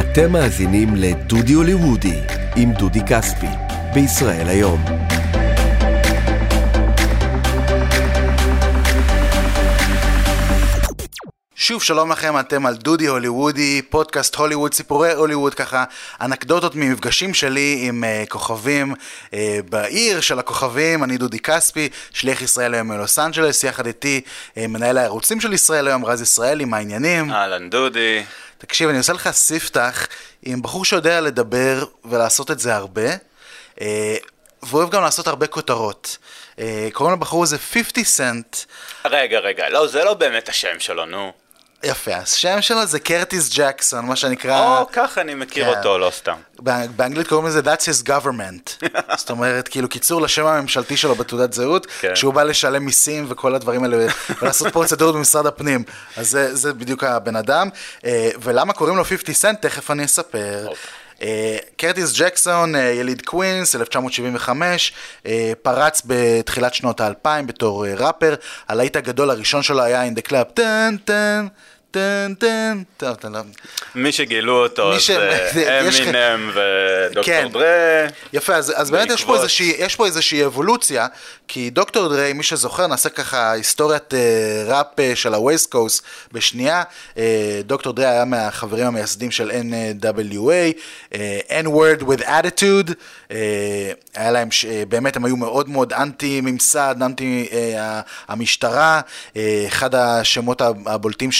אתם מאזינים לדודי הוליוודי עם דודי כספי, בישראל היום. שוב שלום לכם, אתם על דודי הוליוודי, פודקאסט הוליווד, סיפורי הוליווד, ככה אנקדוטות ממפגשים שלי עם uh, כוכבים uh, בעיר של הכוכבים, אני דודי כספי, שליח ישראל היום מלוס אנג'לס, יחד איתי uh, מנהל הערוצים של ישראל היום, רז ישראלי, מה העניינים? אהלן דודי. תקשיב, אני עושה לך ספתח עם בחור שיודע לדבר ולעשות את זה הרבה, uh, ואוהב גם לעשות הרבה כותרות. Uh, קוראים לבחור הזה 50 סנט. רגע, רגע, לא, זה לא באמת השם שלו, נו. יפה, השם שלו זה קרטיס ג'קסון, מה שנקרא... או, ככה אני מכיר כן. אותו, לא סתם. באנג- באנגלית קוראים לזה That's his government. זאת אומרת, כאילו קיצור לשם הממשלתי שלו בתעודת זהות, כן. כשהוא בא לשלם מיסים וכל הדברים האלה, ולעשות פרוצדורות במשרד הפנים. אז זה, זה בדיוק הבן אדם. אה, ולמה קוראים לו 50 סנט? תכף אני אספר. אוקיי. אה, קרטיס ג'קסון, אה, יליד קווינס, 1975, אה, פרץ בתחילת שנות האלפיים בתור ראפר. הלהיט הגדול הראשון שלו היה In the Club, טן טן. טן טן, טוב, אתה לא... מי שגילו אותו מי ש- זה יש לך- אמינם ודוקטור כן. דריי. יפה, אז, אז באמת יש פה, איזושהי, יש פה איזושהי אבולוציה, כי דוקטור דריי, מי שזוכר, נעשה ככה היסטוריית אה, ראפ אה, של ה-West Coast בשנייה. אה, דוקטור דריי היה מהחברים המייסדים של NWA, אה, N-word with attitude, אה, היה להם, ש- אה, באמת הם היו מאוד מאוד אנטי ממסד, אנטי אה, המשטרה. אה, אחד השמות הבולטים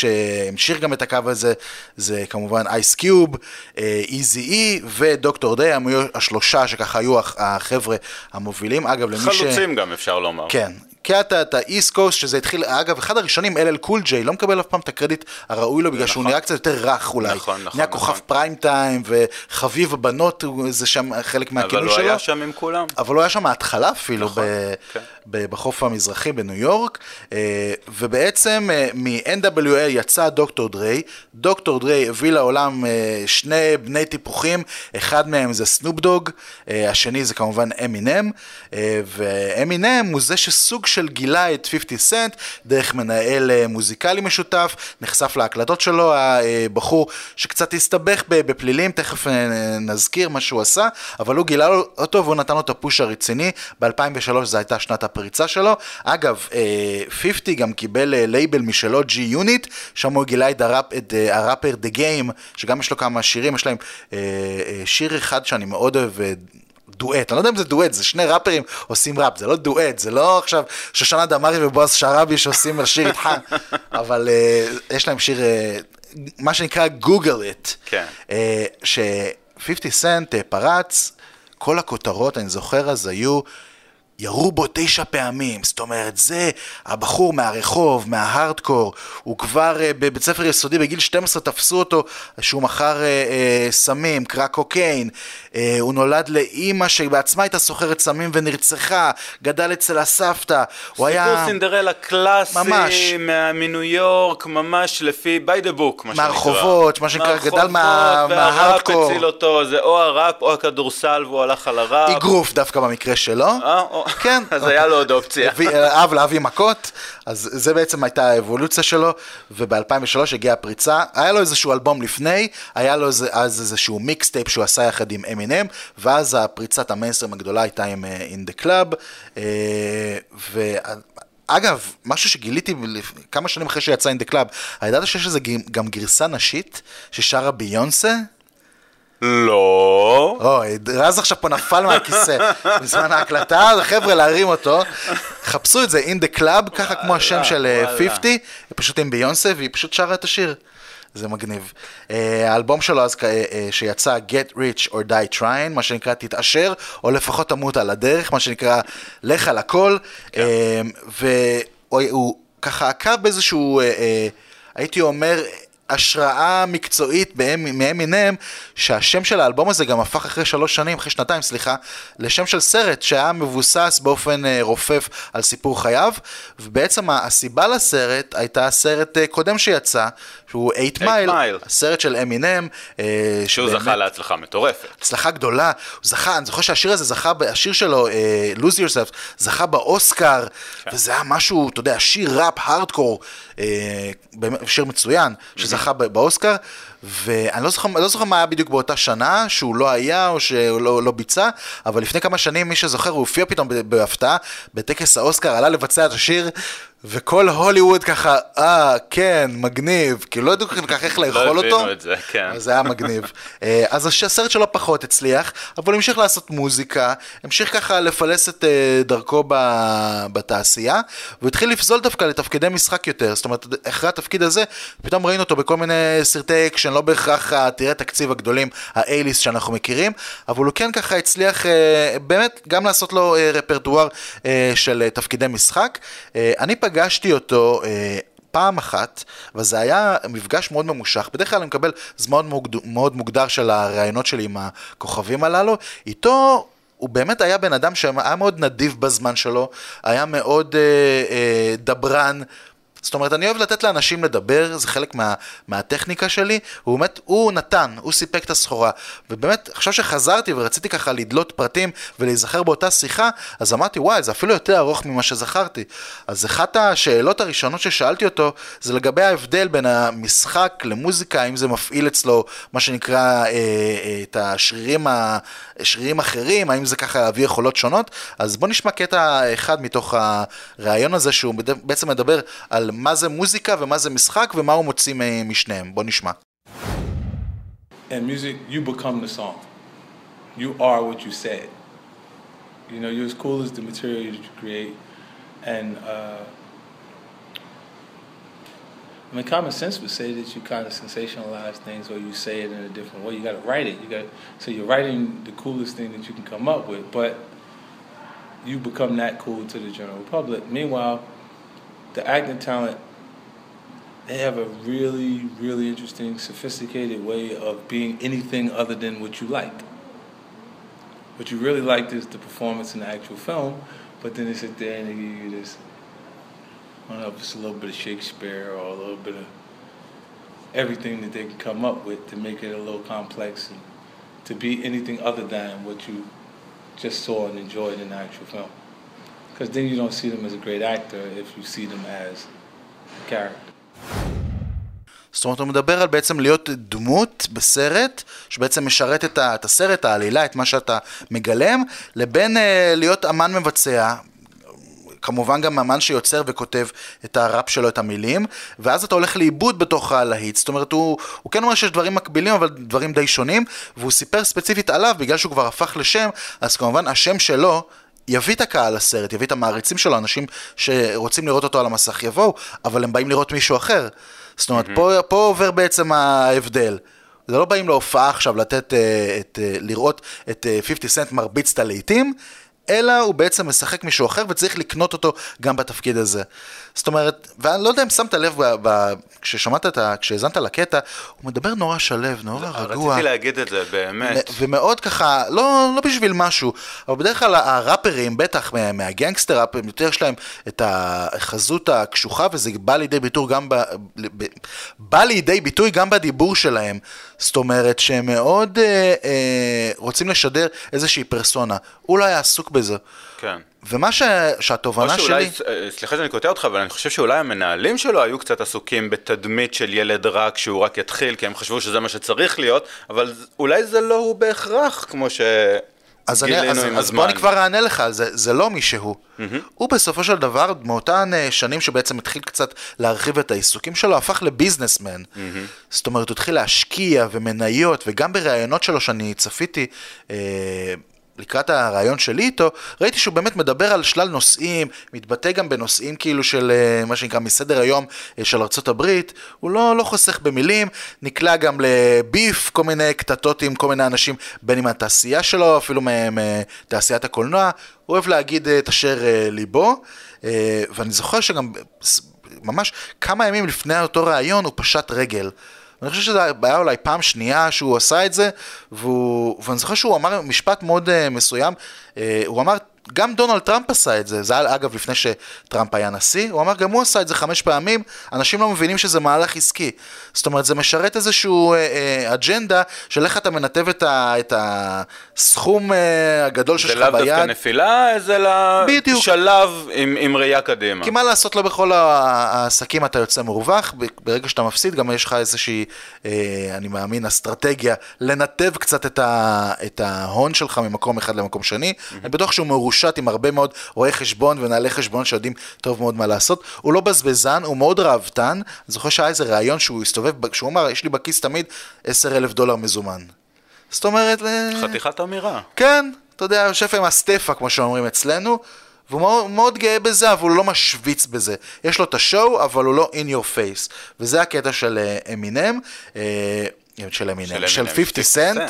שהמשיך גם את הקו הזה, זה כמובן אייס קיוב, איזי אי ודוקטור דיי, הם היו השלושה שככה היו הח- החבר'ה המובילים. אגב, למי ש... חלוצים גם אפשר לומר. כן. אתה את ה East Coast, שזה התחיל, אגב, אחד הראשונים, LL Cool J, לא מקבל אף פעם את הקרדיט הראוי לו, בגלל שהוא נראה קצת יותר רך אולי. נכון, נכון, נהיה כוכב נכון. prime time, וחביב הבנות, הוא- זה שם חלק אבל מהכינוי הוא שלו. היה שם עם כולם. אבל הוא היה שם מההתחלה אפילו, נכון, ב- כן. ב- בחוף המזרחי בניו יורק, אה, ובעצם אה, מ-NWA יצא דוקטור דריי, דוקטור דריי הביא לעולם אה, שני בני טיפוחים, אחד מהם זה Snoop Dogg, השני זה כמובן אמינם, ואמינם הוא זה שסוג של גילה את 50 סנט דרך מנהל אה, מוזיקלי משותף, נחשף להקלטות שלו, הבחור שקצת הסתבך בפלילים, תכף אה, נזכיר מה שהוא עשה, אבל הוא גילה אותו והוא נתן לו את ה push הרציני, ב-2003 זו הייתה שנת הפריצה שלו. אגב, אה, 50 גם קיבל אה, לייבל משלו, G-Unit, שם הוא גילה את, הראפ, את אה, הראפר The Game, שגם יש לו כמה שירים, יש להם אה, אה, שיר אחד שאני מאוד אוהב. דואט, אני לא יודע אם זה דואט, זה שני ראפרים עושים ראפ, זה לא דואט, זה לא עכשיו שושנה דמארי ובועז שראבי שעושים שיר איתך, אבל uh, יש להם שיר, uh, מה שנקרא גוגל איט, כן. ש-50 סנט uh, פרץ, כל הכותרות, אני זוכר אז היו... ירו בו תשע פעמים, זאת אומרת, זה הבחור מהרחוב, מההארדקור, הוא כבר uh, בבית ספר יסודי, בגיל 12 תפסו אותו שהוא מכר uh, uh, סמים, קרק קוקיין, uh, הוא נולד לאימא שבעצמה הייתה סוחרת סמים ונרצחה, גדל אצל הסבתא, הוא היה... סיפור סינדרלה קלאסי, ממש. מניו יורק, ממש לפי by the book, מה שנקרא. מהרחובות, מה שנקרא, גדל מה- מהרחובות, והראפ מההארדקור. הציל אותו, זה או הראפ או הכדורסל, והוא הלך על הראפ. אגרוף דווקא במקרה שלו. אה, או- כן. אז היה לו עוד אופציה. אהב להביא מכות, אז זה בעצם הייתה האבולוציה שלו, וב-2003 הגיעה הפריצה, היה לו איזשהו אלבום לפני, היה לו איזה- אז איזשהו מיקסטייפ שהוא עשה יחד עם אמינם, ואז הפריצת המיינסטרים הגדולה הייתה עם אה, In the Club, אה, ו... אגב, משהו שגיליתי כמה שנים אחרי שיצא In the Club, הידעת שיש לזה גם גרסה נשית ששרה ביונסה? לא. אוי, רז עכשיו פה נפל מהכיסא בזמן ההקלטה, חבר'ה להרים אותו, חפשו את זה, In the Club, ככה כמו השם של אה, וואלה. 50, פשוט עם ביונסה, והיא פשוט שרה את השיר. זה מגניב. אה, האלבום שלו אז, אה, אה, שיצא Get Rich or Die Trying, מה שנקרא תתעשר, או לפחות תמות על הדרך, מה שנקרא לך על הכל. אה, והוא הוא ככה עקב באיזשהו, אה, אה, הייתי אומר, השראה מקצועית מאמינם, שהשם של האלבום הזה גם הפך אחרי שלוש שנים, אחרי שנתיים, סליחה, לשם של סרט שהיה מבוסס באופן אה, רופף על סיפור חייו, ובעצם הסיבה לסרט הייתה סרט אה, קודם שיצא, שהוא 8 מייל. הסרט של אמינם, אה, שהוא שבאמת- זכה להצלחה מטורפת. הצלחה גדולה, הוא זכה, אני זוכר שהשיר הזה זכה, השיר שלו, Lose Yourself, זכה באוסקר, כן. וזה היה משהו, אתה יודע, שיר ראפ, הארדקור, באמת, שיר מצוין, שזכה זכה באוסקר, ואני לא זוכר, לא זוכר מה היה בדיוק באותה שנה, שהוא לא היה או שהוא לא, לא ביצע, אבל לפני כמה שנים, מי שזוכר, הוא הופיע פתאום בהפתעה, בטקס האוסקר, עלה לבצע את השיר, וכל הוליווד ככה, אה, כן, מגניב, כי לא ידעו כל כך איך לאכול לא אותו. הבינו את זה, כן. אז זה היה מגניב. אה, אז הסרט שלו פחות הצליח, אבל הוא המשיך לעשות מוזיקה, המשיך ככה לפלס את אה, דרכו בתעשייה, והוא התחיל לפזול דווקא לתפקידי משחק יותר. זאת אומרת, אחרי התפקיד הזה, פתאום ראינו אותו בכל מיני סרטי אקשן, לא בהכרח עתירי תקציב הגדולים, ה-A-list שאנחנו מכירים, אבל הוא כן ככה הצליח אה, באמת גם לעשות לו רפרטואר של תפקידי משחק. אני פגשתי אותו... אה, פעם אחת, וזה היה מפגש מאוד ממושך, בדרך כלל אני מקבל זמן מוגד- מאוד מוגדר של הראיונות שלי עם הכוכבים הללו, איתו הוא באמת היה בן אדם שהיה מאוד נדיב בזמן שלו, היה מאוד אה, אה, דברן. זאת אומרת, אני אוהב לתת לאנשים לדבר, זה חלק מה, מהטכניקה שלי, הוא באמת, הוא נתן, הוא סיפק את הסחורה. ובאמת, עכשיו שחזרתי ורציתי ככה לדלות פרטים ולהיזכר באותה שיחה, אז אמרתי, וואי, זה אפילו יותר ארוך ממה שזכרתי. אז אחת השאלות הראשונות ששאלתי אותו, זה לגבי ההבדל בין המשחק למוזיקה, האם זה מפעיל אצלו, מה שנקרא, אה, אה, את השרירים, ה- שרירים אחרים, האם זה ככה להביא יכולות שונות. אז בוא נשמע קטע אחד מתוך הראיון הזה, שהוא בעצם מדבר על מה זה מוזיקה ומה זה משחק ומה הוא מוציא מ- משניהם. בוא נשמע. In music, you become the song. You are what you said. You know, you're as cool as the material that you create. And, uh, I mean, common sense would say that you kind of sensationalize things or you say it in a different way. You got to write it. You got so you're writing the coolest thing that you can come up with, but you become that cool to the general public. Meanwhile, the acting talent they have a really, really interesting, sophisticated way of being anything other than what you liked. What you really liked is the performance in the actual film, but then they sit there and they give you this, I don't know if it's a little bit of Shakespeare or a little bit of everything that they can come up with to make it a little complex and to be anything other than what you just saw and enjoyed in the actual film. Because then you don't see them as a great actor if you see them as a character. זאת אומרת, הוא מדבר על בעצם להיות דמות בסרט, שבעצם משרת את, ה, את הסרט, העלילה, את מה שאתה מגלם, לבין אה, להיות אמן מבצע. כמובן גם אמן שיוצר וכותב את הראפ שלו, את המילים, ואז אתה הולך לאיבוד בתוך הלהיט. זאת אומרת, הוא, הוא כן אומר שיש דברים מקבילים, אבל דברים די שונים, והוא סיפר ספציפית עליו, בגלל שהוא כבר הפך לשם, אז כמובן השם שלו יביא את הקהל לסרט, יביא את המעריצים שלו, אנשים שרוצים לראות אותו על המסך יבואו, אבל הם באים לראות מישהו אחר. זאת אומרת, פה, פה עובר בעצם ההבדל. זה לא באים להופעה עכשיו לתת, אה, את, אה, לראות את אה, 50 סנט מרביץ את הלהיטים, אלא הוא בעצם משחק מישהו אחר וצריך לקנות אותו גם בתפקיד הזה. זאת אומרת, ואני לא יודע אם שמת לב, ב, ב, כששמעת את ה... כשהאזנת לקטע, הוא מדבר נורא שלו, נורא רגוע. רציתי להגיד את זה, באמת. ומאוד ככה, לא, לא בשביל משהו, אבל בדרך כלל הראפרים, בטח מה- מהגנגסטר ראפ, הם יותר יש להם את החזות הקשוחה, וזה בא לידי ביטוי גם ב, ב, בא לידי ביטוי גם בדיבור שלהם. זאת אומרת שהם מאוד אה, אה, רוצים לשדר איזושהי פרסונה. הוא לא היה עסוק בזה. כן. ומה ש, או שהתובנה שאולי, שלי... אה, סליחה שאני קוטע אותך, אבל אני חושב שאולי המנהלים שלו היו קצת עסוקים בתדמית של ילד רע כשהוא רק יתחיל, כי הם חשבו שזה מה שצריך להיות, אבל אולי זה לא הוא בהכרח, כמו אז, אני, אז, עם אז הזמן. בוא אני כבר אענה לך על זה, זה לא מי שהוא. Mm-hmm. הוא בסופו של דבר, מאותן אה, שנים שבעצם התחיל קצת להרחיב את העיסוקים שלו, הפך לביזנסמן. Mm-hmm. זאת אומרת, הוא התחיל להשקיע ומניות, וגם בראיונות שלו שאני צפיתי, אה, לקראת הרעיון שלי איתו, ראיתי שהוא באמת מדבר על שלל נושאים, מתבטא גם בנושאים כאילו של אה, מה שנקרא מסדר היום אה, של ארצות הברית, הוא לא, לא חוסך במילים, נקלע גם לביף, כל מיני קטטות עם כל מיני אנשים, בין אם מהתעשייה שלו, אפילו מתעשיית הקולנוע, הוא אוהב להגיד אה, את אשר ליבו, ואני זוכר שגם ממש כמה ימים לפני אותו ראיון הוא פשט רגל. אני חושב שזה היה אולי פעם שנייה שהוא עשה את זה, והוא, ואני זוכר שהוא אמר משפט מאוד uh, מסוים, uh, הוא אמר, גם דונלד טראמפ עשה את זה, זה היה אגב לפני שטראמפ היה נשיא, הוא אמר גם הוא עשה את זה חמש פעמים, אנשים לא מבינים שזה מהלך עסקי. זאת אומרת, זה משרת איזשהו אה, אה, אג'נדה של איך אתה מנתב את, ה, את הסכום אה, הגדול זה שיש לך לאו ביד. דווקא נפילה, זה. לשלב עם, עם ראייה קדימה. כי מה לעשות, לא בכל העסקים אתה יוצא מורווח, ברגע שאתה מפסיד גם יש לך איזושהי, אה, אני מאמין, אסטרטגיה לנתב קצת את, ה, את ההון שלך ממקום אחד למקום שני. אני בטוח שהוא מרושת עם הרבה מאוד רואי חשבון ומנהלי חשבון שיודעים טוב מאוד מה לעשות. הוא לא בזבזן, הוא מאוד ראוותן. אני זוכר שהיה איזה ראיון שהוא הסתובב, שהוא אמר, יש לי בכיס תמיד 10 אלף דולר מזומן. זאת אומרת, ל- חתיכת אמירה. כן, אתה יודע, יושב עם הסטפה, כמו שאומרים אצלנו, והוא מאוד, מאוד גאה בזה, אבל הוא לא משוויץ בזה. יש לו את השואו, אבל הוא לא in your face. וזה הקטע של אה, אמינם, אה, של אמינם, של 50 סנט.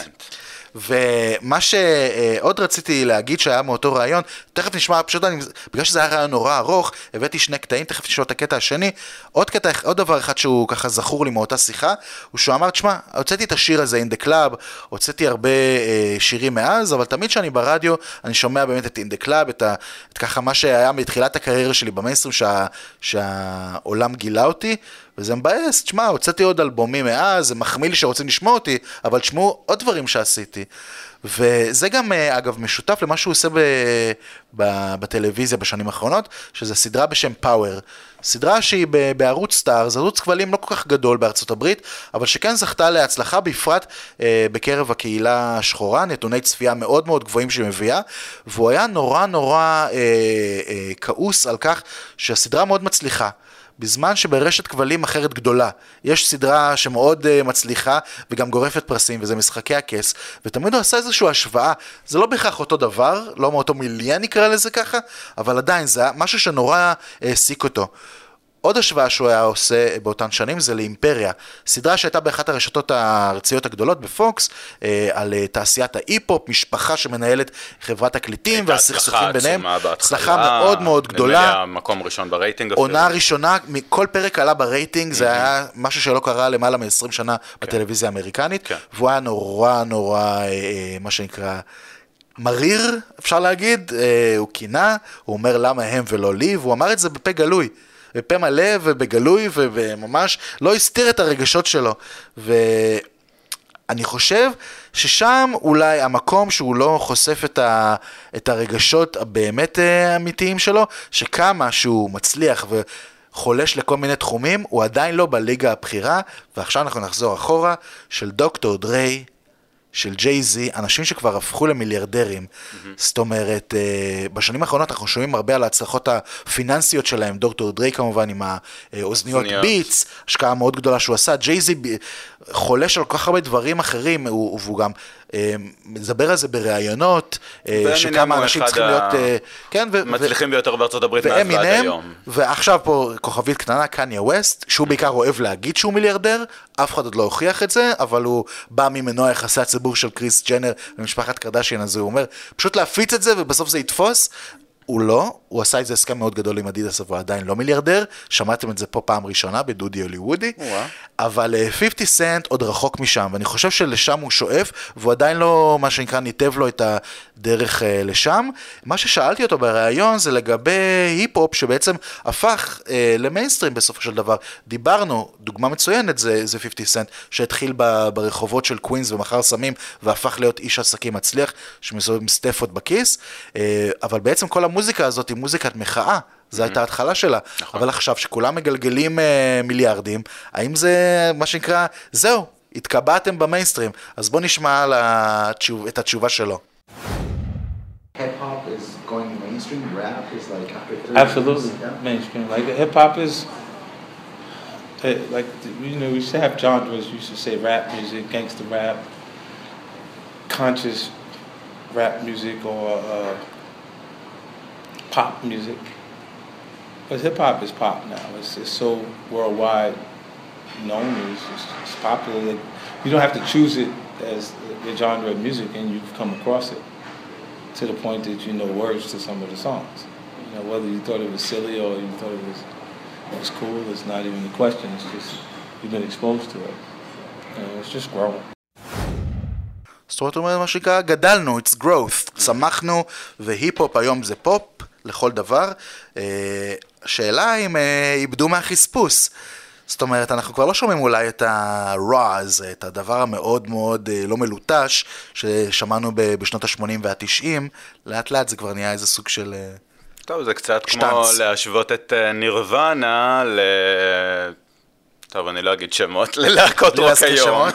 ומה שעוד רציתי להגיד שהיה מאותו ראיון, תכף נשמע, פשוט אני, בגלל שזה היה ראיון נורא ארוך, הבאתי שני קטעים, תכף נשמע את הקטע השני. עוד קטע, עוד דבר אחד שהוא ככה זכור לי מאותה שיחה, הוא שהוא אמר, תשמע, הוצאתי את השיר הזה, In the Club, הוצאתי הרבה אה, שירים מאז, אבל תמיד כשאני ברדיו, אני שומע באמת את In the Club, את, ה, את ככה מה שהיה מתחילת הקריירה שלי במיינסטרים, שה, שהעולם גילה אותי, וזה מבאס, תשמע, הוצאתי עוד אלבומים מאז, זה מחמיא לי שרוצים לשמוע אותי, אבל תשמעו עוד דברים שעשיתי. וזה גם, אה, אגב, משותף למה שהוא עושה ב, ב, בטלוויזיה בשנים האחרונות, שזה סדרה בשם פאוור. סדרה שהיא ב- בערוץ סטאר, זה ערוץ כבלים לא כל כך גדול בארצות הברית, אבל שכן זכתה להצלחה, בפרט אה, בקרב הקהילה השחורה, נתוני צפייה מאוד מאוד גבוהים שהיא מביאה, והוא היה נורא נורא אה, אה, כעוס על כך שהסדרה מאוד מצליחה. בזמן שברשת כבלים אחרת גדולה, יש סדרה שמאוד uh, מצליחה וגם גורפת פרסים, וזה משחקי הכס, ותמיד הוא עשה איזושהי השוואה, זה לא בהכרח אותו דבר, לא מאותו מילייה נקרא לזה ככה, אבל עדיין זה היה משהו שנורא העסיק אותו. עוד השוואה שהוא היה עושה באותן שנים זה לאימפריה, סדרה שהייתה באחת הרשתות הארציות הגדולות בפוקס, אה, על אה, תעשיית ההיפ-הופ, משפחה שמנהלת חברת תקליטים והסכסוכים ביניהם, הצלחה מאוד מאוד גדולה. המקום ראשון ברייטינג אפילו. עונה ראשונה, כל פרק עלה ברייטינג, זה היה משהו שלא קרה למעלה מ-20 שנה בטלוויזיה האמריקנית, כן. והוא היה נורא נורא, אה, מה שנקרא, מריר, אפשר להגיד, הוא קינה, הוא אומר למה הם ולא לי, והוא אמר את זה בפה גלוי. בפה מלא ובגלוי ו- וממש לא הסתיר את הרגשות שלו. ואני חושב ששם אולי המקום שהוא לא חושף את, ה- את הרגשות הבאמת אה, אמיתיים שלו, שכמה שהוא מצליח וחולש לכל מיני תחומים, הוא עדיין לא בליגה הבכירה, ועכשיו אנחנו נחזור אחורה, של דוקטור דריי, של ג'יי-זי, אנשים שכבר הפכו למיליארדרים. זאת אומרת, אה, בשנים האחרונות אנחנו שומעים הרבה על ההצלחות הפיננסיות שלהם, דוקטור דריי כמובן עם האוזניות אוזניות. ביטס, השקעה מאוד גדולה שהוא עשה, ג'יי-זי חולש על כל כך הרבה דברים אחרים, הוא- והוא גם אה, מדבר על זה בראיונות, אה, שכמה אנשים צריכים להיות... אה, כן, ו- מצליחים ביותר בארצות הברית מאז ועד היום. ועכשיו פה כוכבית קטנה, קניה ווסט, שהוא בעיקר אוהב להגיד שהוא מיליארדר, אף אחד עוד לא הוכיח את זה, אבל הוא בא ממנוע יחסי הציבור של קריס ג'נר ומשפחת קרדשיין, אז הוא אומר, פשוט להפיץ את זה ובסוף זה יתפוס. הוא לא, הוא עשה איזה הסכם מאוד גדול עם אדידס, אבל הוא עדיין לא מיליארדר, שמעתם את זה פה פעם ראשונה בדודי הוליוודי. אבל אה, 50 סנט עוד רחוק משם, ואני חושב שלשם הוא שואף, והוא עדיין לא, מה שנקרא, ניתב לו את הדרך אה, לשם. מה ששאלתי אותו בריאיון זה לגבי היפ-הופ, שבעצם הפך אה, למיינסטרים בסופו של דבר. דיברנו, דוגמה מצוינת זה, זה 50 סנט, שהתחיל ב, ברחובות של קווינס ומכר סמים, והפך להיות איש עסקים מצליח, שמסתובב עם סטפות בכיס, אה, אבל בעצם כל המוזיקה הזאת היא מוזיקת מחאה. זו הייתה ההתחלה שלה, אבל עכשיו שכולם מגלגלים אה, מיליארדים, האם זה מה שנקרא, זהו, התקבעתם במיינסטרים, אז בוא נשמע התשוב, את התשובה שלו. hip hop is going mainstream. Rap is like after 30 Absolutely years, yeah. mainstream. Like hip hop is, eh, like you know, we used to have genres. We used to say rap music, gangster rap, conscious rap music, or uh, pop music. But hip hop is pop now. It's, it's so worldwide known. It's, it's, it's popular. That you don't have to choose it as the genre of music, and you've come across it to the point that you know words to some of the songs. You know, whether you thought it was silly or you thought it was it was cool, it's not even the question. It's just you've been exposed to it. And it's just growing. זאת אומרת, הוא אומר מה שנקרא, גדלנו, it's growth, צמחנו. צמחנו, והיפ-הופ היום זה פופ לכל דבר. אה, השאלה אם אה, איבדו מהחספוס. זאת אומרת, אנחנו כבר לא שומעים אולי את ה-raw הזה, את הדבר המאוד מאוד אה, לא מלוטש ששמענו בשנות ה-80 וה-90, לאט לאט זה כבר נהיה איזה סוג של... טוב, זה קצת כמו שטאנץ. להשוות את נירוונה ל... טוב, אני לא אגיד שמות, ללהקות רוק היום.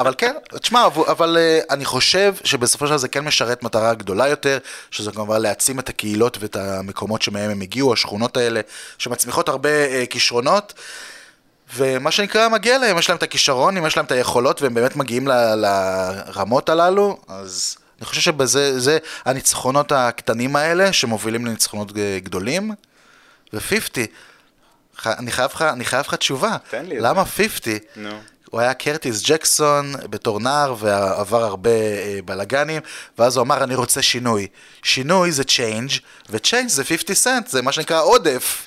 אבל כן, תשמע, אבל- אה, אני חושב שבסופו של דבר זה כן משרת מטרה גדולה יותר, שזה כמובן להעצים את הקהילות ואת המקומות שמהם הם הגיעו, השכונות האלה, שמצמיחות הרבה אה, כישרונות. ומה שנקרא, מגיע להם, יש להם את הכישרון, אם יש להם את היכולות והם באמת מגיעים ל- לרמות הללו, אז אני חושב שבזה, זה הניצחונות הקטנים האלה שמובילים לניצחונות ג- גדולים. ו-50, אני חייב לך, אני חייב לך תשובה. תן לי למה 50? נו. הוא היה קרטיס ג'קסון בתור נער ועבר הרבה אה, בלאגנים, ואז הוא אמר, אני רוצה שינוי. שינוי זה change, ו change זה 50 סנט, זה מה שנקרא עודף.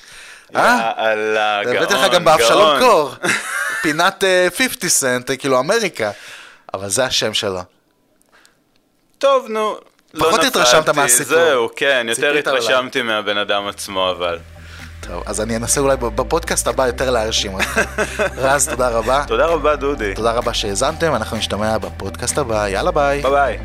אה? יאללה, גאון, הבאתי לך גם באבשלום גאון. קור, פינת אה, 50 סנט, אה, כאילו אמריקה. אבל זה השם שלו. טוב, נו. לא פחות התרשמת מהסיפור. זהו, כן, יותר. התרשמתי מהבן אדם עצמו, אבל. טוב, אז אני אנסה אולי בפודקאסט הבא יותר להרשים אותך. רז, תודה רבה. תודה רבה, דודי. תודה רבה שהאזנתם, אנחנו נשתמע בפודקאסט הבא, יאללה ביי. ביי ביי.